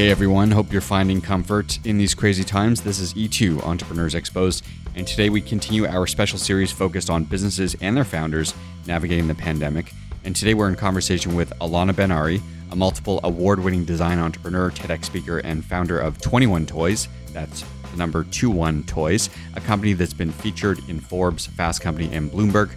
Hey everyone, hope you're finding comfort in these crazy times. This is E2 Entrepreneurs Exposed, and today we continue our special series focused on businesses and their founders navigating the pandemic. And today we're in conversation with Ilana Ben-Ari, a multiple award winning design entrepreneur, TEDx speaker, and founder of 21 Toys. That's the number 21 Toys, a company that's been featured in Forbes, Fast Company, and Bloomberg.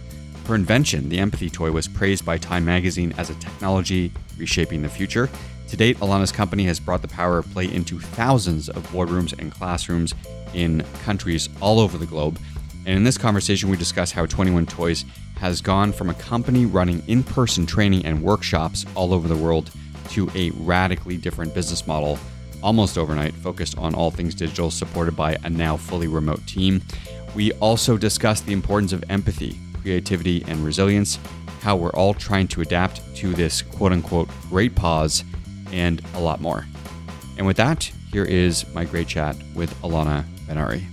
Her invention, the Empathy Toy, was praised by Time magazine as a technology reshaping the future. To date, Ilana's company has brought the power of play into thousands of boardrooms and classrooms in countries all over the globe. And in this conversation, we discuss how 21 Toys has gone from a company running in person training and workshops all over the world to a radically different business model almost overnight, focused on all things digital, supported by a now fully remote team. We also discuss the importance of empathy, creativity, and resilience, how we're all trying to adapt to this quote unquote great pause and a lot more. And with that, here is my great chat with Ilana Ben-Ari.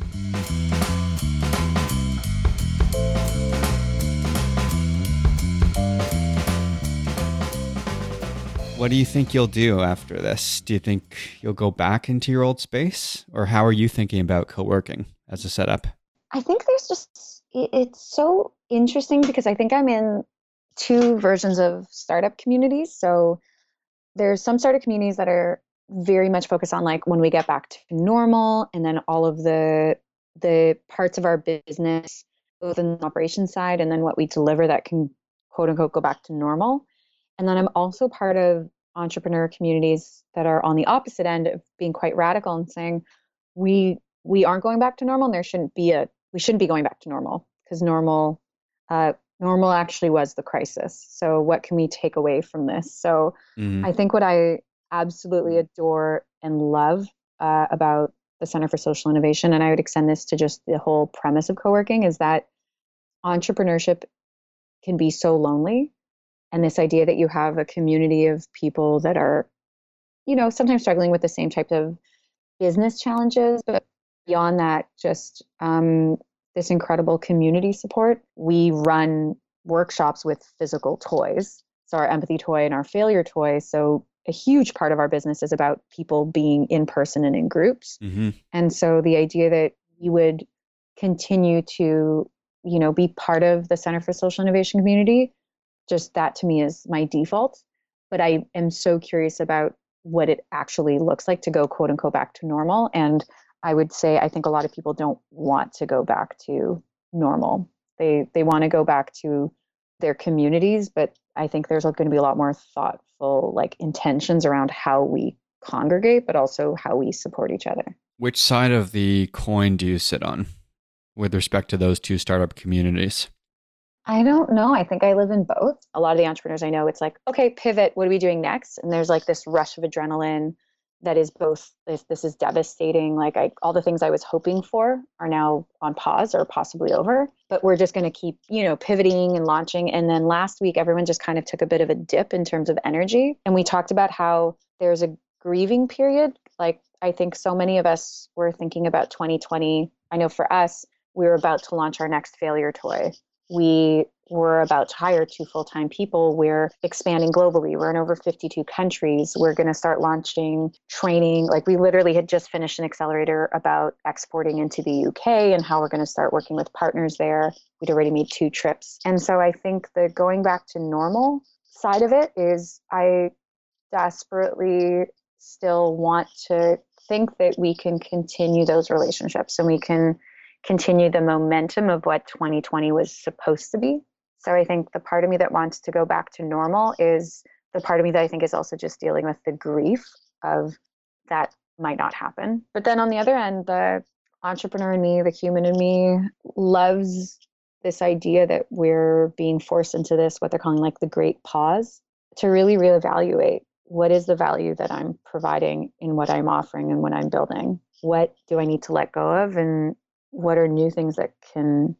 What do you think you'll do after this? Do you think you'll go back into your old space? Or how are you thinking about co working as a setup? I think there's just, it's so interesting because I think I'm in two versions of startup communities. So there's some startup communities that are very much focused on like when we get back to normal and then all of the the parts of our business both in the operation side and then what we deliver that can quote unquote go back to normal. And then i'm also part of entrepreneur communities that are on the opposite end of being quite radical and saying we we aren't going back to normal and there shouldn't be a we shouldn't be going back to normal because normal uh, normal actually was the crisis. So, what can we take away from this? So, mm-hmm. I think what I absolutely adore and love uh, about the Center for Social Innovation, and I would extend this to just the whole premise of co working, is that entrepreneurship can be so lonely. And this idea that you have a community of people that are, you know, sometimes struggling with the same type of business challenges, but beyond that, just um, this incredible community support. We run workshops with physical toys. So our empathy toy and our failure toy. So a huge part of our business is about people being in person and in groups. Mm-hmm. And so the idea that you would continue to, you know, be part of the Center for Social Innovation community, just that to me is my default. But I am so curious about what it actually looks like to go quote unquote back to normal. And I would say I think a lot of people don't want to go back to normal. They they want to go back to their communities, but I think there's going to be a lot more thoughtful like intentions around how we congregate, but also how we support each other. Which side of the coin do you sit on with respect to those two startup communities? I don't know. I think I live in both. A lot of the entrepreneurs I know, it's like, okay, pivot. What are we doing next? And there's like this rush of adrenaline that is both this, this is devastating like I, all the things i was hoping for are now on pause or possibly over but we're just going to keep you know pivoting and launching. And then last week everyone just kind of took a bit of a dip in terms of energy. And we talked about how there's a grieving period. Like i think so many of us were thinking about 2020 i know for us we were about to launch our next failure toy we we're about to hire two full time people. We're expanding globally. We're in over 52 countries. We're going to start launching training. Like, we literally had just finished an accelerator about exporting into the UK and how we're going to start working with partners there. We'd already made two trips. And so I think the going back to normal side of it is I desperately still want to think that we can continue those relationships and we can continue the momentum of what 2020 was supposed to be. So I think the part of me that wants to go back to normal is the part of me that I think is also just dealing with the grief of that might not happen. But then on the other end, the entrepreneur in me, the human in me, loves this idea that we're being forced into this, what they're calling like the great pause, to really reevaluate what is the value that I'm providing in what I'm offering and what I'm building? What do I need to let go of? And what are new things that can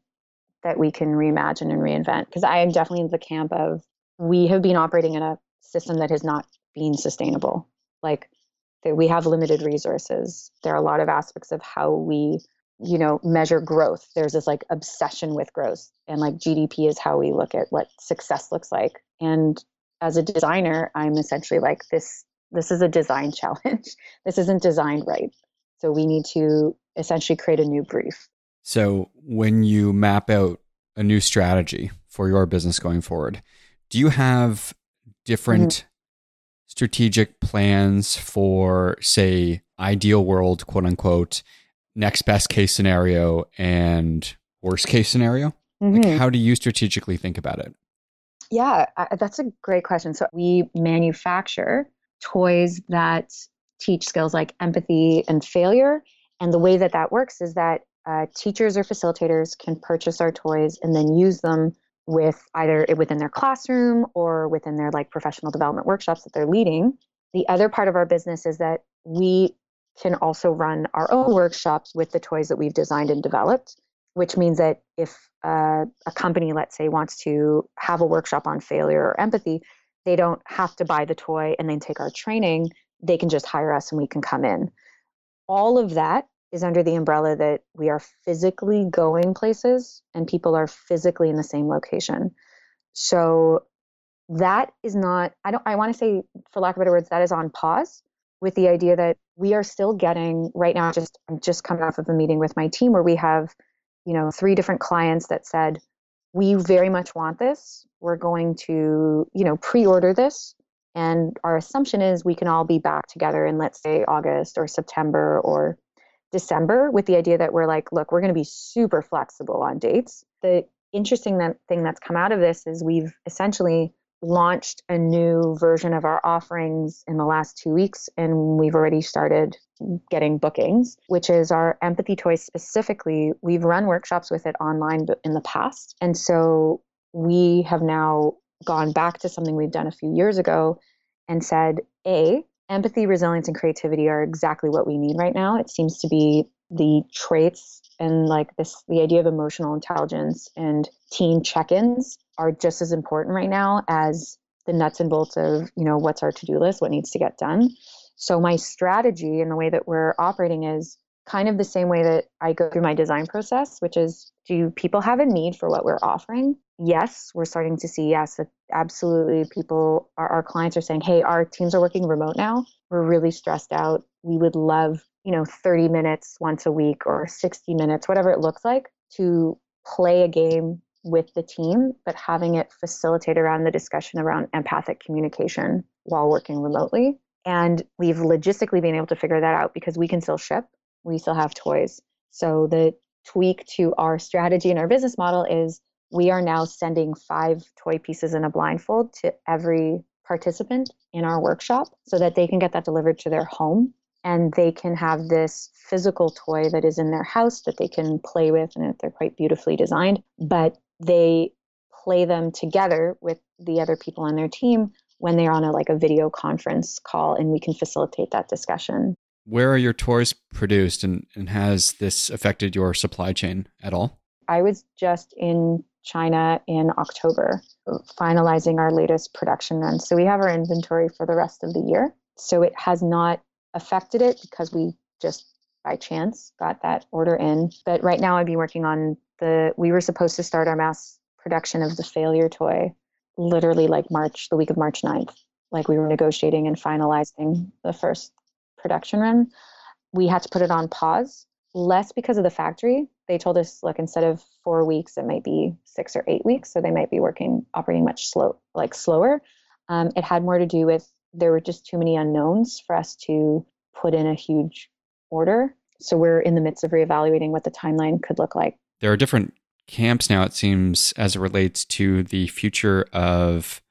that we can reimagine and reinvent? Because i am definitely in the camp of we have been operating in a system that has not been sustainable. Like that we have limited resources. There are a lot of aspects of how we you know measure growth. There's this like obsession with growth and like gdp is how we look at what success looks like. And as a designer i'm essentially like this this is a design challenge. This isn't designed right. So we need to essentially create a new brief. So when you map out a new strategy for your business going forward, do you have different mm-hmm. strategic plans for, say, ideal world, quote unquote, next best case scenario and worst case scenario? Mm-hmm. Like, how do you strategically think about it? Yeah, I, that's a great question. So we manufacture toys that teach skills like empathy and failure and the way that that works is that uh, teachers or facilitators can purchase our toys and then use them with either within their classroom or within their like professional development workshops that they're leading. The other part of our business is that we can also run our own workshops with the toys that we've designed and developed, which means that if uh, a company, let's say, wants to have a workshop on failure or empathy, they don't have to buy the toy and then take our training. They can just hire us and we can come in. All of that is under the umbrella that we are physically going places and people are physically in the same location. So that is not I don't I want to say for lack of better words that is on pause with the idea that we are still getting right now just I'm just coming off of a meeting with my team where we have you know three different clients that said we very much want this we're going to you know pre-order this and our assumption is we can all be back together in let's say August or September or December with the idea that we're like, look, we're going to be super flexible on dates. The interesting thing that's come out of this is we've essentially launched a new version of our offerings in the last two weeks, and we've already started getting bookings, which is our empathy toys specifically. We've run workshops with it online in the past. And so we have now gone back to something we've done a few years ago and said, A, empathy, resilience, and creativity are exactly what we need right now. It seems to be the traits and like this the idea of emotional intelligence and team check-ins are just as important right now as the nuts and bolts of you know what's our to-do list what needs to get done so my strategy and the way that we're operating is kind of the same way that I go through my design process, which is do people have a need for what we're offering? Yes, we're starting to see, yes, absolutely. People, our, our clients are saying, hey, our teams are working remote now. We're really stressed out. We would love, you know, 30 minutes once a week or 60 minutes, whatever it looks like, to play a game with the team, but having it facilitate around the discussion around empathic communication while working remotely. And we've logistically been able to figure that out because we can still ship we still have toys. So the tweak to our strategy and our business model is we are now sending five toy pieces in a blindfold to every participant in our workshop so that they can get that delivered to their home and they can have this physical toy that is in their house that they can play with and they're quite beautifully designed but they play them together with the other people on their team when they're on a like a video conference call and we can facilitate that discussion where are your toys produced and, and has this affected your supply chain at all? I was just in China in October, finalizing our latest production run. So we have our inventory for the rest of the year. So it has not affected it because we just by chance got that order in. But right now I'd be working on the, we were supposed to start our mass production of the failure toy literally like March, the week of March 9th. Like we were negotiating and finalizing the first production run. We had to put it on pause, less because of the factory. They told us, look, instead of four weeks, it might be six or eight weeks. So they might be working, operating much slow, like slower. Um, it had more to do with there were just too many unknowns for us to put in a huge order. So we're in the midst of reevaluating what the timeline could look like. There are different camps now, it seems, as it relates to the future of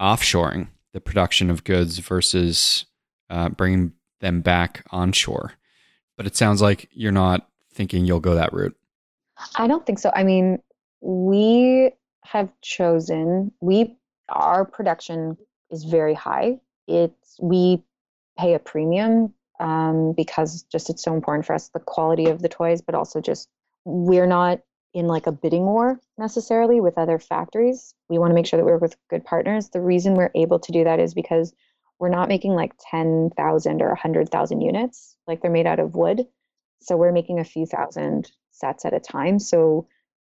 offshoring the production of goods versus uh, bringing them back onshore. But it sounds like you're not thinking you'll go that route. I don't think so. I mean, we have chosen we our production is very high. It's we pay a premium um, because just it's so important for us the quality of the toys, but also just we're not in like a bidding war necessarily with other factories. We want to make sure that we're with good partners. The reason we're able to do that is because we're not making like 10,000 or 100,000 units, like they're made out of wood. So we're making a few thousand sets at a time. So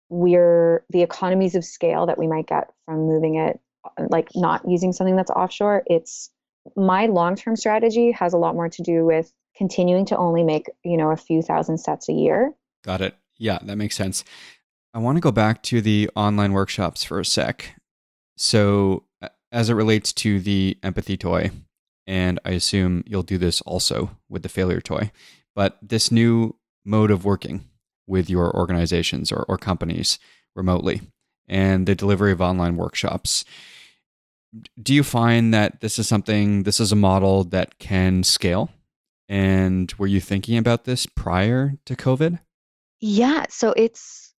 we're the economies of scale that we might get from moving it, uh, like not using something that's offshore. It's my long term strategy has a lot more to do with continuing to only make, you know, a few thousand sets a year. Got it. Yeah, that makes sense. I want to go back to the online workshops for a sec. So, as it relates to the empathy toy, and I assume you'll do this also with the failure toy, but this new mode of working with your organizations or, or companies remotely and the delivery of online workshops. Do you find that this is something, this is a model that can scale? And were you thinking about this prior to COVID? Yeah. So it's,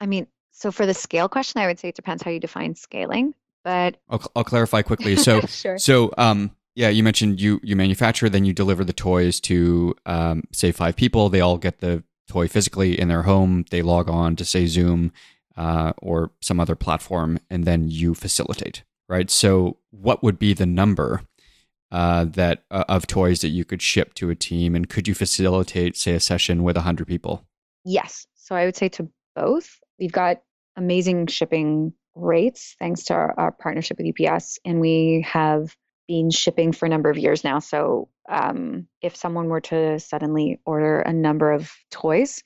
I mean, so for the scale question, I would say it depends how you define scaling. But I'll, I'll clarify quickly. So, sure. so um, yeah, you mentioned you you manufacture, then you deliver the toys to um, say five people. They all get the toy physically in their home. They log on to say Zoom uh, or some other platform, and then you facilitate. Right. So, what would be the number uh, that uh, of toys that you could ship to a team, and could you facilitate, say, a session with a hundred people? Yes. So I would say to both. We've got amazing shipping rates thanks to our, our partnership with UPS, and we have been shipping for a number of years now. So um, if someone were to suddenly order a number of toys,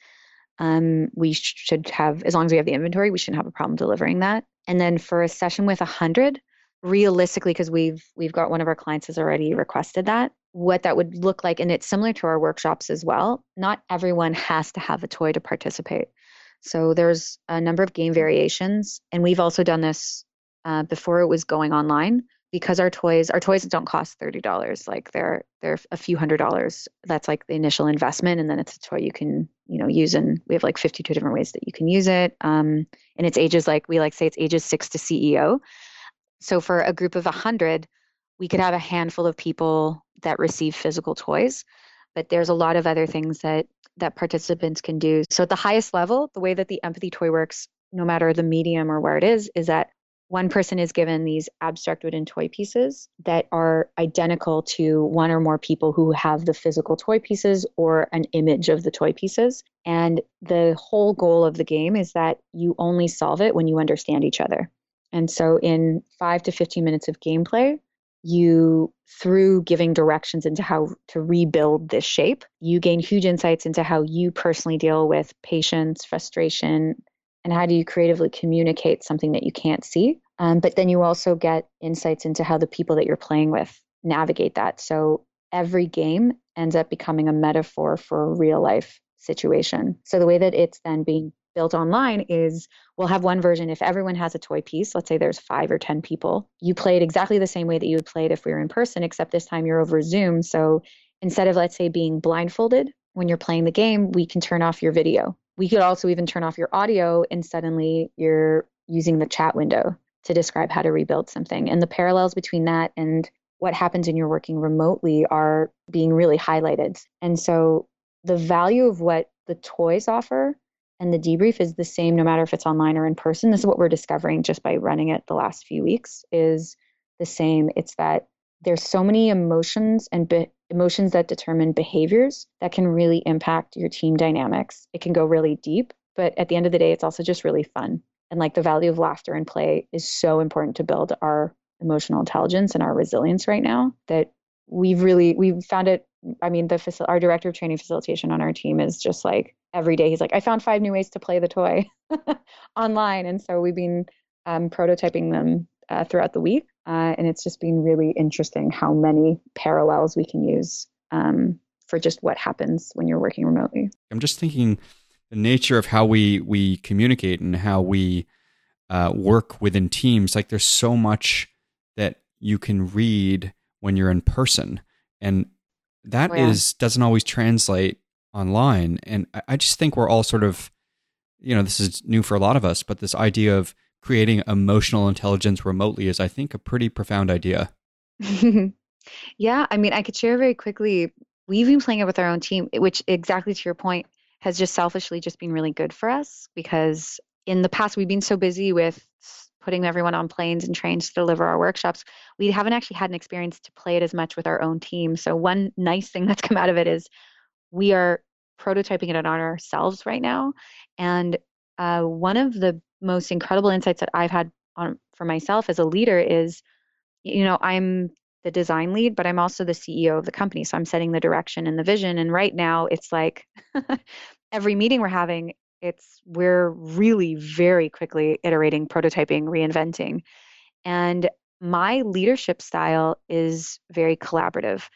um, we should have, as long as we have the inventory, we shouldn't have a problem delivering that. And then for a session with a hundred, realistically, because we've we've got one of our clients has already requested that, what that would look like, and it's similar to our workshops as well. Not everyone has to have a toy to participate. So there's a number of game variations, and we've also done this uh, before it was going online because our toys our toys don't cost $30 like they're they're a few hundred dollars. That's like the initial investment and then it's a toy you can you know use and we have like 52 different ways that you can use it um, and it's ages like we like say it's ages 6 to ceo so for a group of a 100 we could have a handful of people that receive physical toys but there's a lot of other things that that participants can do so at the highest level the way that the empathy toy works no matter the medium or where it is is that one person is given these abstract wooden toy pieces that are identical to one or more people who have the physical toy pieces or an image of the toy pieces. And the whole goal of the game is that you only solve it when you understand each other. And so, in five to 15 minutes of gameplay, you, through giving directions into how to rebuild this shape, you gain huge insights into how you personally deal with patience, frustration, and how do you creatively communicate something that you can't see. Um, but then you also get insights into how the people that you're playing with navigate that. So every game ends up becoming a metaphor for a real life situation. So the way that it's then being built online is we'll have one version if everyone has a toy piece let's say there's five or ten people you play it exactly the same way that you would play it if we were in person except this time you're over zoom so instead of let's say being blindfolded when you're playing the game we can turn off your video we could also even turn off your audio and suddenly you're using the chat window to describe how to rebuild something. And the parallels between that and what happens when you're working remotely are being really highlighted. And so the value of what the toys offer and the debrief is the same no matter if it's online or in person. This is what we're discovering just by running it the last few weeks is the same. It's that there's so many emotions and be- emotions that determine behaviors that can really impact your team dynamics. It can go really deep, but at the end of the day, it's also just really fun. and like the value of laughter and play is so important to build our emotional intelligence and our resilience right now that we've really we've found it i mean the facil- our director of training facilitation on our team is just like every day. He's like i found five new ways to play the toy online. And so we've been um, prototyping them uh, throughout the week uh, and it's just been really interesting how many parallels we can use um, for just what happens when you're working remotely. I'm just thinking the nature of how we we communicate and how we uh, work within teams. Like there's so much that you can read when you're in person and that oh, yeah. is doesn't always translate online. And I just think we're all sort of you know this is new for a lot of us but this idea of creating emotional intelligence remotely is i think a pretty profound idea. Yeah i mean i could share very quickly we've been playing it with our own team which exactly to your point has just selfishly just been really good for us because in the past we've been so busy with putting everyone on planes and trains to deliver our workshops we haven't actually had an experience to play it as much with our own team. So one nice thing that's come out of it is we are prototyping it on ourselves right now and uh, one of the most incredible insights that i've had on for myself as a leader is you know i'm the design lead but i'm also the ceo of the company so i'm setting the direction and the vision and right now it's like every meeting we're having it's we're really very quickly iterating, prototyping, reinventing. And my leadership style is very collaborative.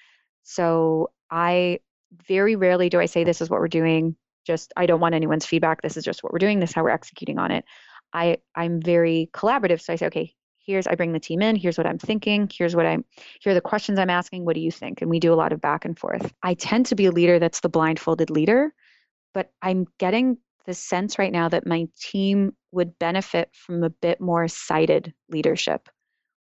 So I very rarely do I say this is what we're doing. Just I don't want anyone's feedback. This is just what we're doing. This is how we're executing on it. I I'm very collaborative. So I say, okay, here's I bring the team in. Here's what I'm thinking. Here's what I'm here are the questions I'm asking. What do you think? And we do a lot of back and forth. I tend to be a leader that's the blindfolded leader, but I'm getting the sense right now that my team would benefit from a bit more sighted leadership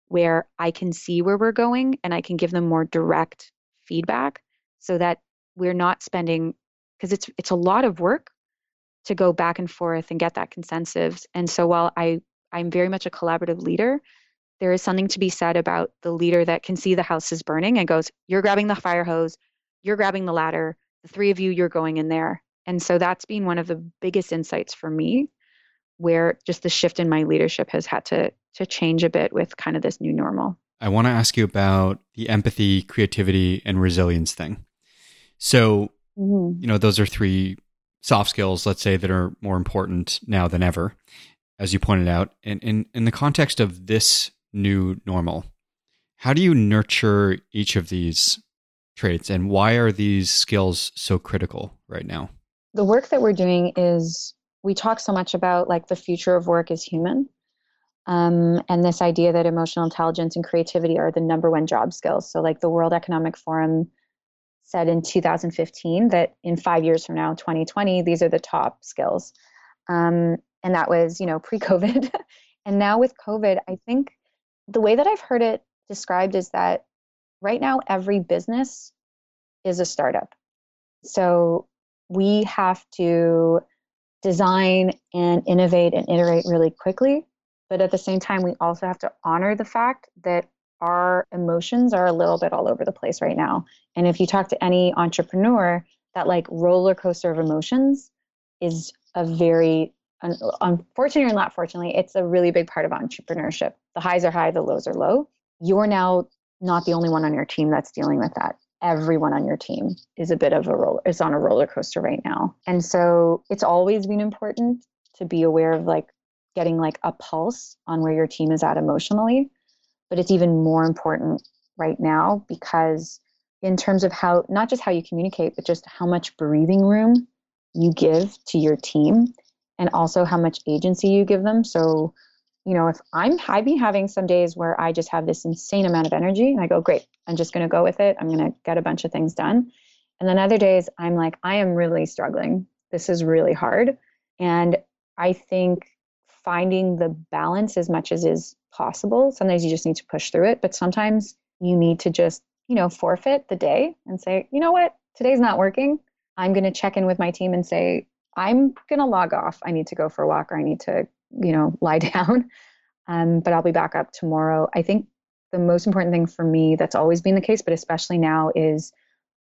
where I can see where we're going and I can give them more direct feedback so that we're not spending because it's it's a lot of work to go back and forth and get that consensus. And so while I I'm very much a collaborative leader, there is something to be said about the leader that can see the house is burning and goes, "You're grabbing the fire hose, you're grabbing the ladder, the three of you you're going in there and so that's been one of the biggest insights for me where just the shift in my leadership has had to to change a bit with kind of this new normal. I want to ask you about the empathy, creativity and resilience thing. So, mm-hmm. you know, those are three soft skills, let's say, that are more important now than ever, as you pointed out. And in, in the context of this new normal, how do you nurture each of these traits and why are these skills so critical right now? the work that we're doing is we talk so much about like the future of work is human um, and this idea that emotional intelligence and creativity are the number one job skills so like the world economic forum said in 2015 that in five years from now 2020 these are the top skills. Um, and that was you know pre-covid. And now with covid i think the way that i've heard it described is that right now every business is a startup. So we have to design and innovate and iterate really quickly. But at the same time, we also have to honor the fact that our emotions are a little bit all over the place right now. And if you talk to any entrepreneur, that like roller coaster of emotions is a very unfortunately or not fortunately, it's a really big part of entrepreneurship. The highs are high, the lows are low. You're now not the only one on your team that's dealing with that everyone on your team is a bit of a roller is on a roller coaster right now and so it's always been important to be aware of like getting like a pulse on where your team is at emotionally but it's even more important right now because in terms of how not just how you communicate but just how much breathing room you give to your team and also how much agency you give them so you know, if I'm, I've been having some days where I just have this insane amount of energy and I go, great, I'm just going to go with it. I'm going to get a bunch of things done. And then other days I'm like, I am really struggling. This is really hard. And I think finding the balance as much as is possible, sometimes you just need to push through it, but sometimes you need to just, you know, forfeit the day and say, you know what, today's not working. I'm going to check in with my team and say, I'm going to log off. I need to go for a walk or I need to you know, lie down. Um, but I'll be back up tomorrow. I think the most important thing for me that's always been the case, but especially now, is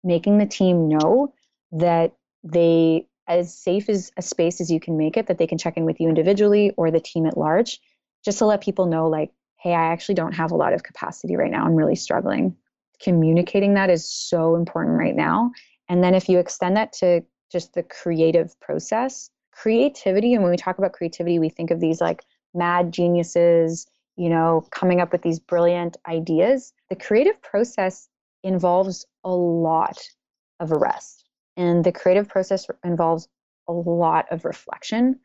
making the team know that they as safe as a space as you can make it that they can check in with you individually or the team at large, just to let people know, like, hey, I actually don't have a lot of capacity right now. I'm really struggling. Communicating that is so important right now. And then if you extend that to just the creative process, creativity, and when we talk about creativity, we think of these like mad geniuses, you know, coming up with these brilliant ideas. The creative process involves a lot of rest. And the creative process involves a lot of reflection.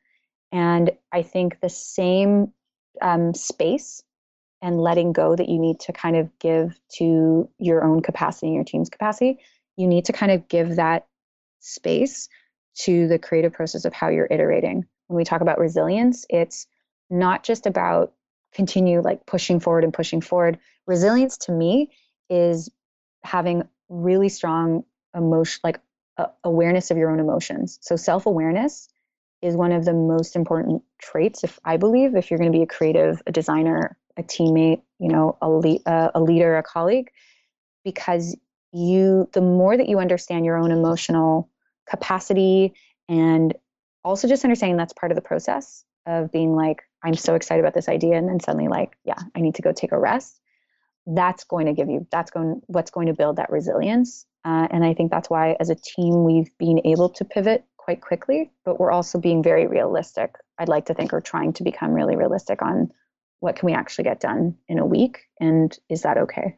And I think the same um, space and letting go that you need to kind of give to your own capacity and your team's capacity, you need to kind of give that space to the creative process of how you're iterating. When we talk about resilience, it's not just about continue like pushing forward and pushing forward. Resilience to me is having really strong emotion, like uh, awareness of your own emotions. So self awareness is one of the most important traits, if I believe, if you're going to be a creative, a designer, a teammate, you know, a, le- uh, a leader, a colleague, because you, the more that you understand your own emotional capacity and also just understanding that's part of the process of being like, I'm so excited about this idea, and then suddenly like, yeah, I need to go take a rest. That's going to give you, that's going, what's going to build that resilience. Uh, and I think that's why, as a team, we've been able to pivot quite quickly, but we're also being very realistic. I'd like to think we're trying to become really realistic on what can we actually get done in a week, and is that okay?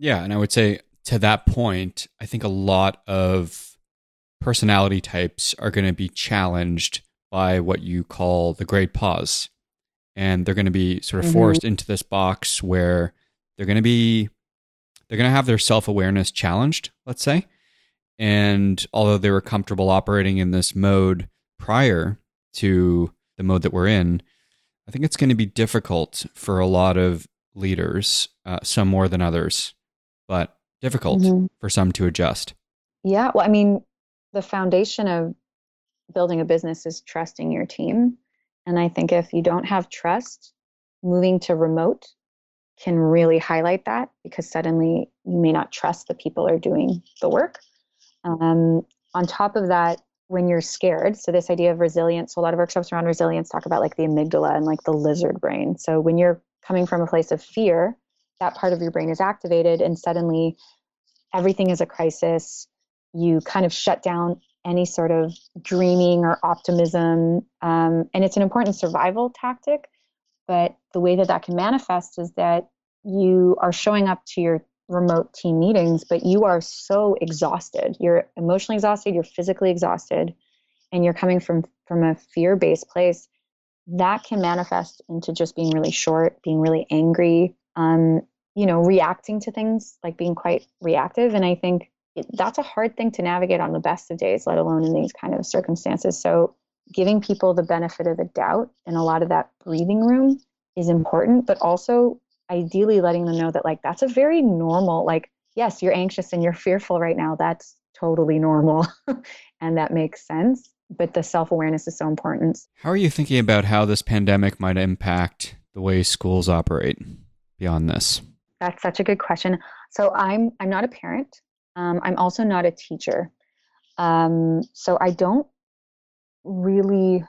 Yeah, and I would say to that point, I think a lot of personality types are going to be challenged by what you call the great pause. And they're going to be sort of mm-hmm. forced into this box where they're going to be they're going to have their self-awareness challenged, let's say. And although they were comfortable operating in this mode prior to the mode that we're in, I think it's going to be difficult for a lot of leaders, uh, some more than others, but difficult mm-hmm. for some to adjust. Yeah. Well, I mean, the foundation of building a business is trusting your team. And I think if you don't have trust, moving to remote can really highlight that because suddenly you may not trust the people are doing the work. Um, on top of that, when you're scared, so this idea of resilience, so a lot of workshops around resilience talk about like the amygdala and like the lizard brain. So when you're coming from a place of fear, that part of your brain is activated and suddenly everything is a crisis. You kind of shut down any sort of dreaming or optimism um, and it's an important survival tactic but the way that that can manifest is that you are showing up to your remote team meetings but you are so exhausted. You're emotionally exhausted you're physically exhausted and you're coming from from a fear-based place. That can manifest into just being really short being really angry um, you know, reacting to things, like being quite reactive. And I think that's a hard thing to navigate on the best of days, let alone in these kind of circumstances. So, giving people the benefit of the doubt and a lot of that breathing room is important, but also ideally letting them know that, like, that's a very normal, like, yes, you're anxious and you're fearful right now. That's totally normal and that makes sense. But the self awareness is so important. How are you thinking about how this pandemic might impact the way schools operate beyond this? That's such a good question. So I'm I'm not a parent. Um, I'm also not a teacher. Um, so I don't really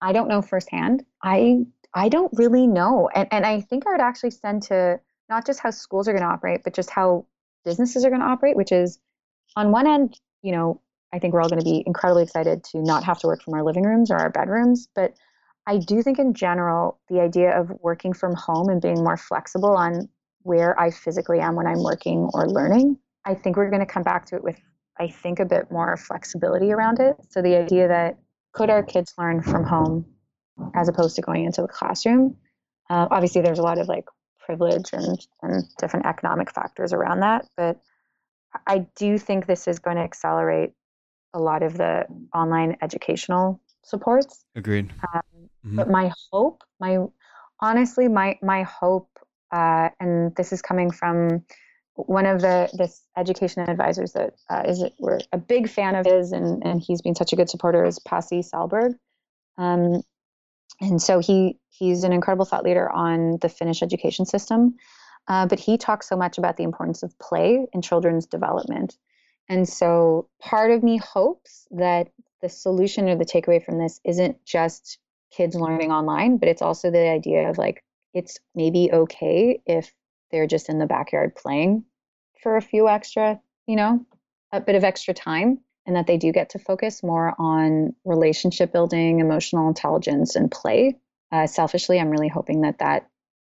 I don't know firsthand. I I don't really know. And and I think I would actually send to not just how schools are going to operate, but just how businesses are going to operate, which is on one end, you know, I think we're all going to be incredibly excited to not have to work from our living rooms or our bedrooms. But I do think, in general, the idea of working from home and being more flexible on where I physically am when I'm working or learning, I think we're going to come back to it with, I think, a bit more flexibility around it. So the idea that could our kids learn from home as opposed to going into the classroom? Uh, obviously, there's a lot of like privilege and, and different economic factors around that. But I do think this is going to accelerate a lot of the online educational supports. Agreed. Um, mm-hmm. But my hope, my honestly, my my hope, uh, and this is coming from one of the this education advisors that uh, is we're a big fan of his, and and he's been such a good supporter is Pasi Sahlberg. Um, and so he he's an incredible thought leader on the Finnish education system. Uh, but he talks so much about the importance of play in children's development. And so part of me hopes that the solution or the takeaway from this isn't just kids learning online, but it's also the idea of like, it's maybe okay if they're just in the backyard playing for a few extra, you know, a bit of extra time and that they do get to focus more on relationship building, emotional intelligence, and play. Uh, selfishly, I'm really hoping that that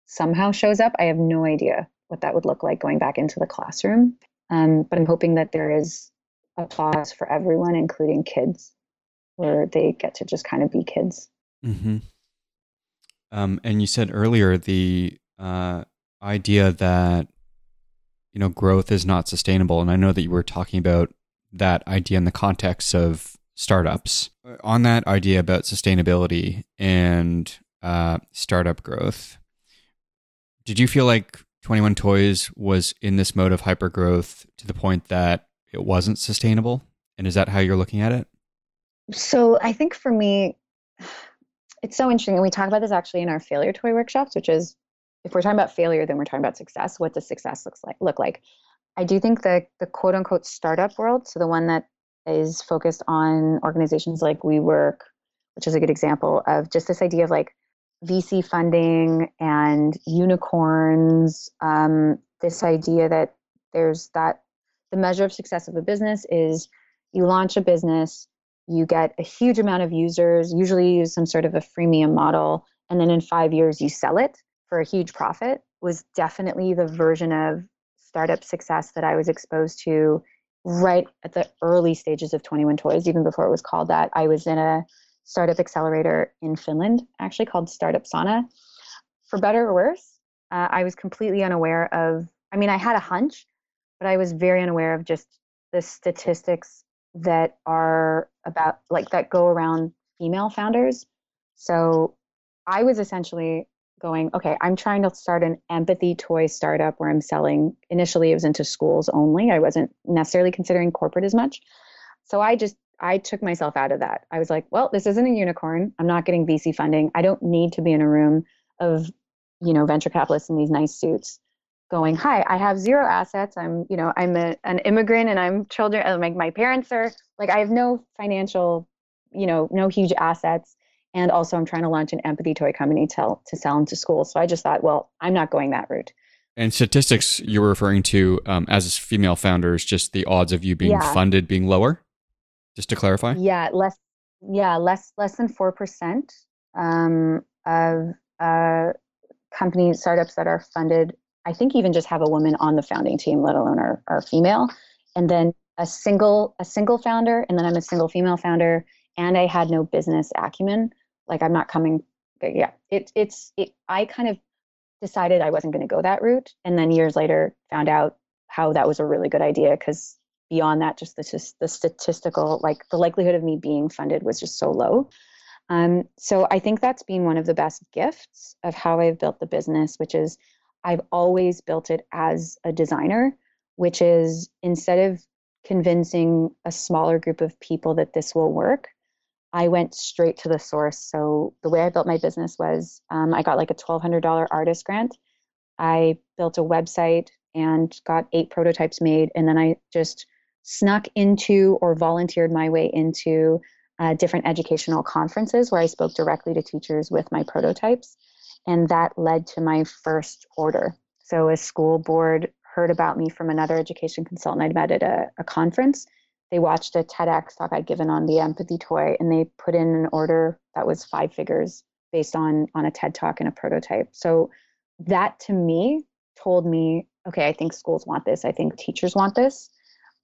somehow shows up. I have no idea what that would look like going back into the classroom, um, but I'm hoping that there is a pause for everyone, including kids, where they get to just kind of be kids. Mm-hmm. Um, and you said earlier the uh, idea that you know growth is not sustainable, and I know that you were talking about that idea in the context of startups. On that idea about sustainability and uh, startup growth, did you feel like 21 Toys was in this mode of hyper growth to the point that it wasn't sustainable? And is that how you're looking at it? So I think for me, it's so interesting. And we talk about this actually in our failure toy workshops, which is if we're talking about failure, then we're talking about success. What does success looks like look like? I do think the the quote unquote startup world, so the one that is focused on organizations like WeWork, which is a good example of just this idea of like VC funding and unicorns. Um, this idea that there's that the measure of success of a business is you launch a business, you get a huge amount of users, usually use some sort of a freemium model, and then in five years you sell it for a huge profit. Was definitely the version of startup success that I was exposed to right at the early stages of 21 Toys, even before it was called that. I was in a startup accelerator in Finland, actually called Startup Sauna. For better or worse, uh, I was completely unaware of, I mean, I had a hunch, but I was very unaware of just the statistics that are about, like, that go around female founders. So I was essentially going, okay, I'm trying to start an empathy toy startup where I'm selling. Initially, it was into schools only. I wasn't necessarily considering corporate as much. So I just, I took myself out of that. I was like, well, this isn't a unicorn. I'm not getting VC funding. I don't need to be in a room of, you know, venture capitalists in these nice suits going, hi, I have zero assets. I'm, you know, I'm a, an immigrant and I'm children, like my parents are like, I have no financial, you know, no huge assets. And also i'm trying to launch an empathy toy company to, to sell into schools so i just thought well i'm not going that route. And statistics you're referring to um, as female founders just the odds of you being yeah. funded being lower? Just to clarify? Yeah less yeah less less than 4% um, of uh, companies startups that are funded i think even just have a woman on the founding team let alone are, are female and then a single a single founder and then i'm a single female founder and i had no business acumen. Like i'm not coming yeah it, it's it, i kind of decided i wasn't going to go that route and then years later found out how that was a really good idea because beyond that just the, the statistical like the likelihood of me being funded was just so low. Um, so i think that's been one of the best gifts of how i've built the business which is i've always built it as a designer which is instead of convincing a smaller group of people that this will work I went straight to the source. So the way I built my business was um, I got like a $1,200 artist grant. I built a website and got eight prototypes made. And then I just snuck into or volunteered my way into uh, different educational conferences where I spoke directly to teachers with my prototypes. And that led to my first order. So a school board heard about me from another education consultant I'd met at a, a conference they watched a TEDx talk I'd given on the empathy toy and they put in an order that was five figures based on on a TED talk and a prototype. So that to me told me, okay, I think schools want this. I think teachers want this.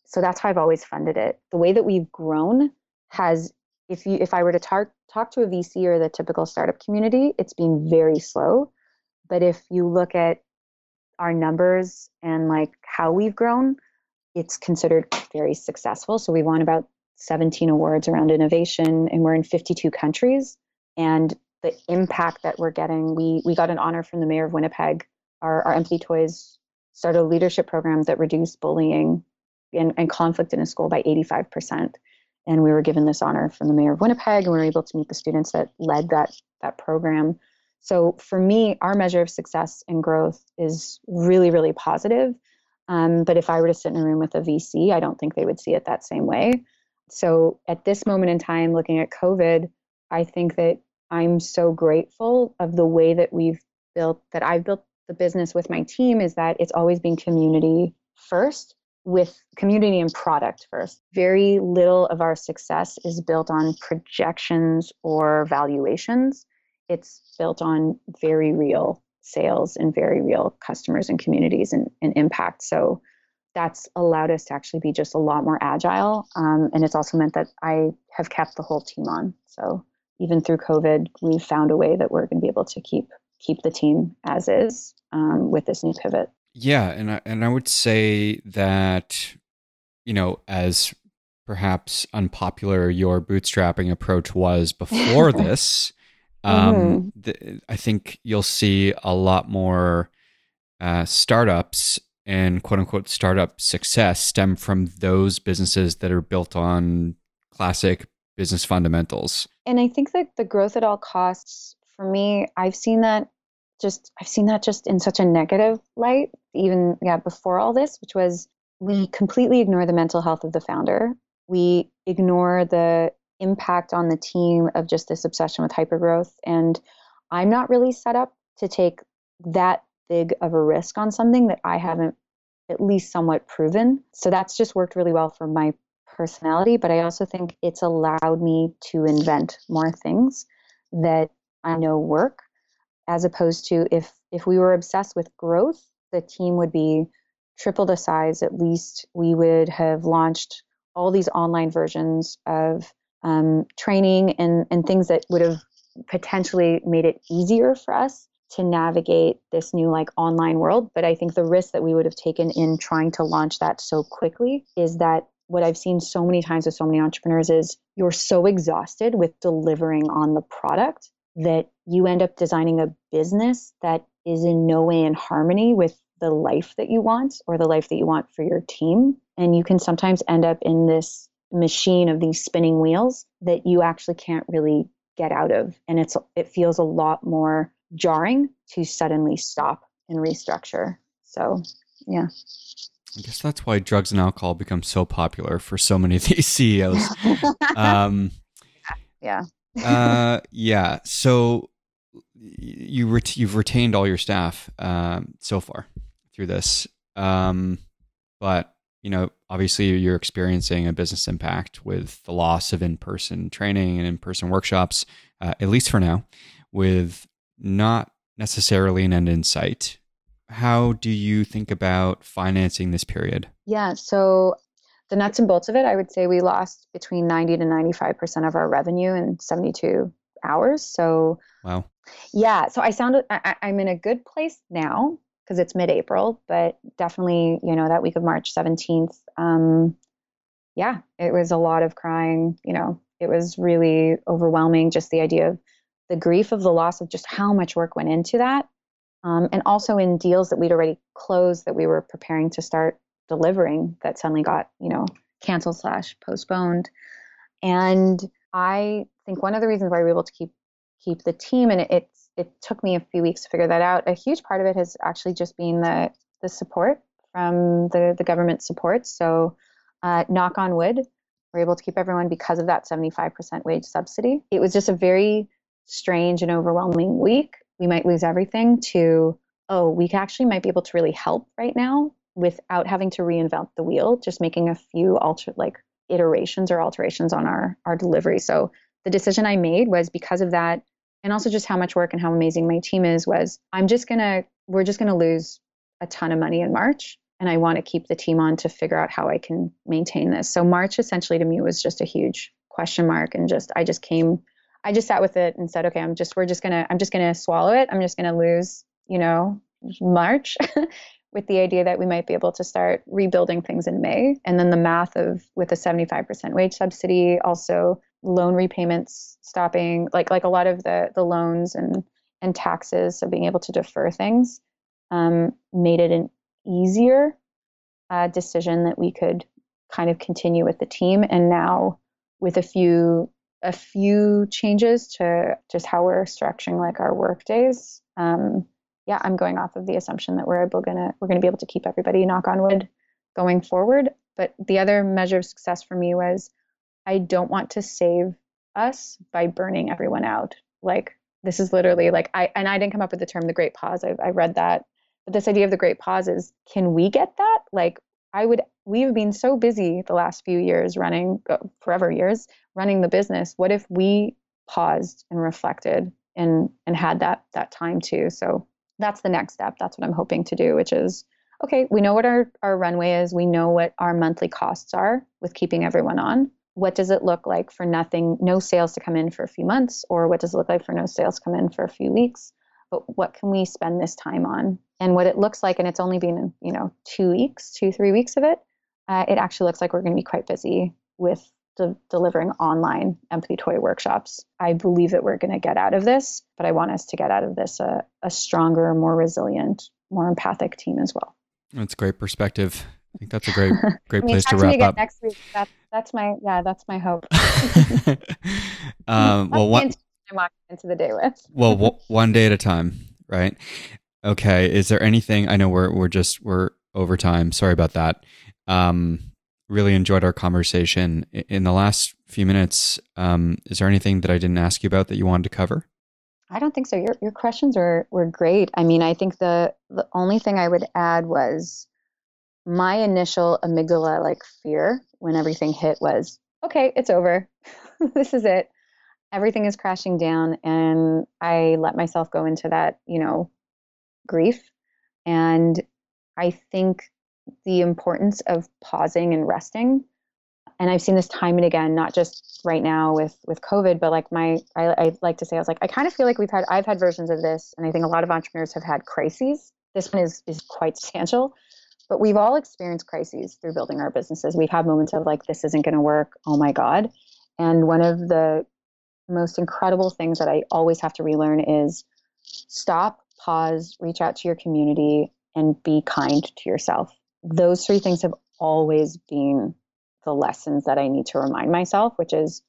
So that's how I've always funded it. The way that we've grown has if you if I were to talk talk to a VC or the typical startup community, it's been very slow. But if you look at our numbers and like how we've grown, it's considered very successful. So we won about 17 awards around innovation and we're in 52 countries. And the impact that we're getting, we we got an honor from the mayor of Winnipeg. Our our Empathy Toys started a leadership program that reduced bullying and, and conflict in a school by 85%. And we were given this honor from the mayor of Winnipeg, and we were able to meet the students that led that that program. So for me, our measure of success and growth is really, really positive. Um, but if I were to sit in a room with a VC, I don't think they would see it that same way. So at this moment in time, looking at COVID, I think that I'm so grateful of the way that we've built, that I've built the business with my team, is that it's always been community first with community and product first. Very little of our success is built on projections or valuations. It's built on very real sales and very real customers and communities and, and impact. So that's allowed us to actually be just a lot more agile. Um, and it's also meant that I have kept the whole team on. So even through COVID, we've found a way that we're going to be able to keep keep the team as is um, with this new pivot. Yeah, and I, and I would say that you know as perhaps unpopular your bootstrapping approach was before this, um, mm-hmm. the, I think you'll see a lot more uh, startups and quote unquote startup success stem from those businesses that are built on classic business fundamentals. And I think that the growth at all costs, for me, I've seen that just I've seen that just in such a negative light, even yeah, before all this, which was we completely ignore the mental health of the founder. We ignore the impact on the team of just this obsession with hypergrowth. And I'm not really set up to take that big of a risk on something that I haven't at least somewhat proven. So that's just worked really well for my personality. But I also think it's allowed me to invent more things that I know work as opposed to if if we were obsessed with growth the team would be triple the size. At least we would have launched all these online versions of um, training and and things that would have potentially made it easier for us to navigate this new like online world. But i think the risk that we would have taken in trying to launch that so quickly is that what i've seen so many times with so many entrepreneurs is you're so exhausted with delivering on the product that you end up designing a business that is in no way in harmony with the life that you want or the life that you want for your team. And you can sometimes end up in this machine of these spinning wheels that you actually can't really get out of. And it's it feels a lot more jarring to suddenly stop and restructure. So yeah. I guess that's why drugs and alcohol become so popular for so many of these CEOs. um, yeah uh, yeah. So you ret- you've retained all your staff um, so far through this, um, but you know, obviously, you're experiencing a business impact with the loss of in-person training and in-person workshops, uh, at least for now, with not necessarily an end in sight. How do you think about financing this period? Yeah, so the nuts and bolts of it, I would say we lost between 90 to 95% of our revenue in 72 hours. So, wow. Yeah. So I sounded, I, I'm in a good place now because it's mid April, but definitely, you know, that week of March 17th, um, yeah, it was a lot of crying. You know, it was really overwhelming. Just the idea of the grief of the loss of just how much work went into that. Um, and also in deals that we'd already closed that we were preparing to start delivering that suddenly got you know canceled slash postponed and i think one of the reasons why we were able to keep keep the team and it, it took me a few weeks to figure that out. A huge part of it has actually just been the the support from the the government support. So uh, knock on wood we're able to keep everyone because of that 75% wage subsidy. It was just a very strange and overwhelming week. We might lose everything to oh we actually might be able to really help right now without having to reinvent the wheel, just making a few alter like iterations or alterations on our our delivery. So the decision I made was because of that and also just how much work and how amazing my team is was I'm just going to we're just going to lose a ton of money in March and I want to keep the team on to figure out how I can maintain this. So March essentially to me was just a huge question mark and just I just came I just sat with it and said okay I'm just we're just going to I'm just going to swallow it. I'm just going to lose, you know, March with the idea that we might be able to start rebuilding things in May and then the math of with a 75% wage subsidy also loan repayments stopping like like a lot of the the loans and and taxes so being able to defer things um, made it an easier uh, decision that we could kind of continue with the team. And now with a few a few changes to just how we're structuring like our work days um, yeah i'm going off of the assumption that we're able gonna we're gonna be able to keep everybody knock on wood going forward. But the other measure of success for me was I don't want to save us by burning everyone out. Like this is literally like I and I didn't come up with the term the great pause. I, I read that, but this idea of the great pause is can we get that? Like I would we've been so busy the last few years running uh, forever years running the business. What if we paused and reflected and and had that that time too? So that's the next step. That's what I'm hoping to do, which is okay, we know what our, our runway is. We know what our monthly costs are with keeping everyone on what does it look like for nothing, no sales to come in for a few months, or what does it look like for no sales come in for a few weeks? But what can we spend this time on? And what it looks like, and it's only been, you know, two weeks, two, three weeks of it, uh, it actually looks like we're going to be quite busy with de- delivering online empathy toy workshops. I believe that we're going to get out of this, but I want us to get out of this a, a stronger, more resilient, more empathic team as well. That's great perspective. I think that's a great, great I mean, place to wrap up. Next week, that's that's my yeah, that's my hope. um, well, one into the day with. well, w- one day at a time, right? Okay. Is there anything? I know we're we're just we're over time. Sorry about that. Um, really enjoyed our conversation. In the last few minutes, um, is there anything that I didn't ask you about that you wanted to cover? I don't think so. Your your questions were were great. I mean, I think the the only thing I would add was my initial amygdala like fear when everything hit was okay, it's over. this is it. Everything is crashing down. And I let myself go into that, you know, grief. And I think the importance of pausing and resting. And I've seen this time and again, not just right now with with COVID, but like my, I, I like to say, I was like, I kind of feel like we've had, I've had versions of this, and I think a lot of entrepreneurs have had crises. This one is is quite substantial, but we've all experienced crises through building our businesses. We've had moments of like, this isn't going to work. Oh my God. And one of the most incredible things that I always have to relearn is stop, pause, reach out to your community, and be kind to yourself. Those three things have always been the lessons that I need to remind myself, which is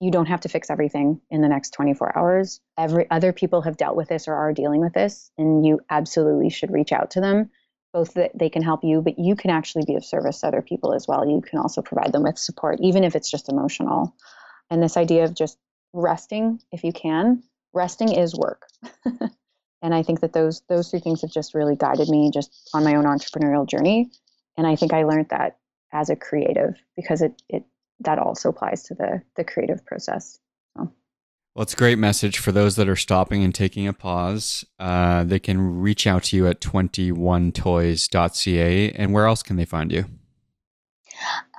you don't have to fix everything in the next 24 hours. Every other people have dealt with this or are dealing with this, and you absolutely should reach out to them both that they can help you, but you can actually be of service to other people as well. You can also provide them with support, even if it's just emotional. And this idea of just resting, if you can, resting is work. and I think that those those three things have just really guided me just on my own entrepreneurial journey. And I think I learned that as a creative because it it that also applies to the the creative process. Well, it's a great message for those that are stopping and taking a pause. Uh, they can reach out to you at 21toys.ca. And where else can they find you?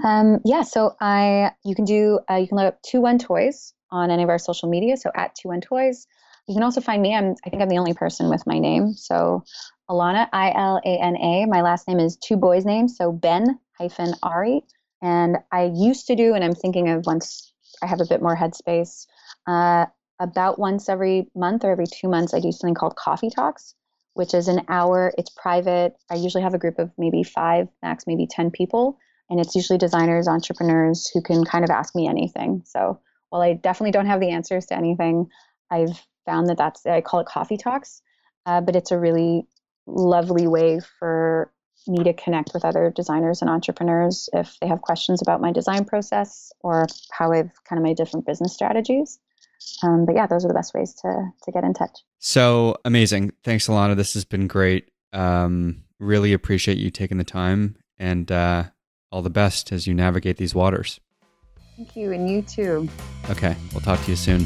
Um, yeah, so I you can do uh, you can look up 21 Toys on any of our social media. So at 21 Toys. You can also find me. I'm I think I'm the only person with my name. So Ilana I L A N A. My last name is two boys' names. So Ben hyphen Ari. And I used to do, and I'm thinking of once I have a bit more headspace. Uh, about once every month or every two months, I do something called Coffee Talks, which is an hour. It's private. I usually have a group of maybe five, max maybe 10 people. And it's usually designers, entrepreneurs who can kind of ask me anything. So while I definitely don't have the answers to anything, I've found that that's, I call it Coffee Talks, uh, but it's a really lovely way for me to connect with other designers and entrepreneurs if they have questions about my design process or how I've kind of my different business strategies um, but yeah, those are the best ways to to get in touch. So amazing! Thanks, Ilana. This has been great. Um, really appreciate you taking the time, and uh, all the best as you navigate these waters. Thank you, and you too. Okay, we'll talk to you soon.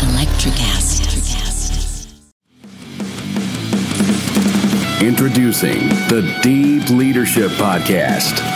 Electrocast. Introducing the Deep Leadership Podcast.